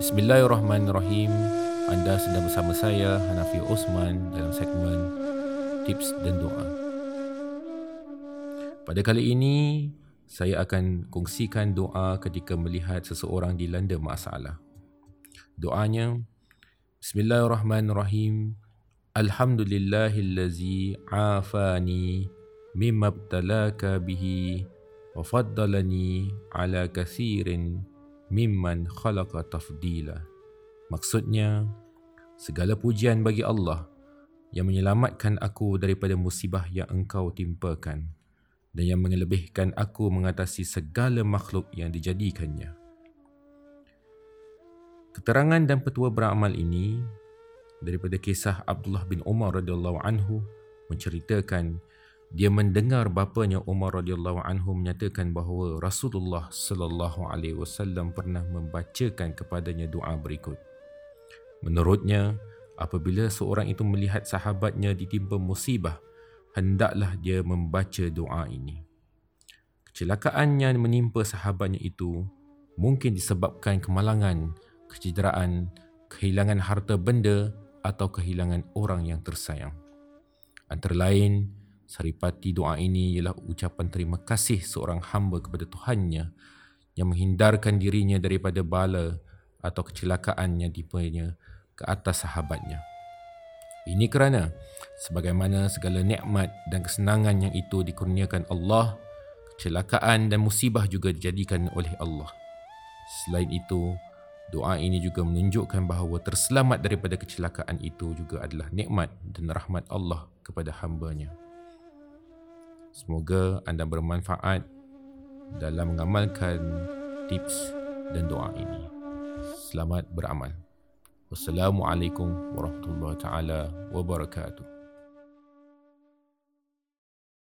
Bismillahirrahmanirrahim. Anda sedang bersama saya Hanafi Osman dalam segmen Tips dan Doa. Pada kali ini, saya akan kongsikan doa ketika melihat seseorang dilanda masalah. Doanya Bismillahirrahmanirrahim. Alhamdulillahillazi afani mimma ibtalaka bihi wa faddalani ala kathirin mimman khalaqa tafdila. Maksudnya, segala pujian bagi Allah yang menyelamatkan aku daripada musibah yang engkau timpakan dan yang mengelebihkan aku mengatasi segala makhluk yang dijadikannya. Keterangan dan petua beramal ini daripada kisah Abdullah bin Umar radhiyallahu anhu menceritakan dia mendengar bapanya Umar radhiyallahu anhu menyatakan bahawa Rasulullah sallallahu alaihi wasallam pernah membacakan kepadanya doa berikut. Menurutnya, apabila seorang itu melihat sahabatnya ditimpa musibah, hendaklah dia membaca doa ini. Kecelakaan yang menimpa sahabatnya itu mungkin disebabkan kemalangan, kecederaan, kehilangan harta benda atau kehilangan orang yang tersayang. Antara lain, Saripati doa ini ialah ucapan terima kasih seorang hamba kepada Tuhannya yang menghindarkan dirinya daripada bala atau kecelakaan yang dipanya ke atas sahabatnya. Ini kerana sebagaimana segala nikmat dan kesenangan yang itu dikurniakan Allah, kecelakaan dan musibah juga dijadikan oleh Allah. Selain itu, doa ini juga menunjukkan bahawa terselamat daripada kecelakaan itu juga adalah nikmat dan rahmat Allah kepada hambanya. Semoga anda bermanfaat dalam mengamalkan tips dan doa ini. Selamat beramal. Wassalamualaikum warahmatullahi taala wabarakatuh.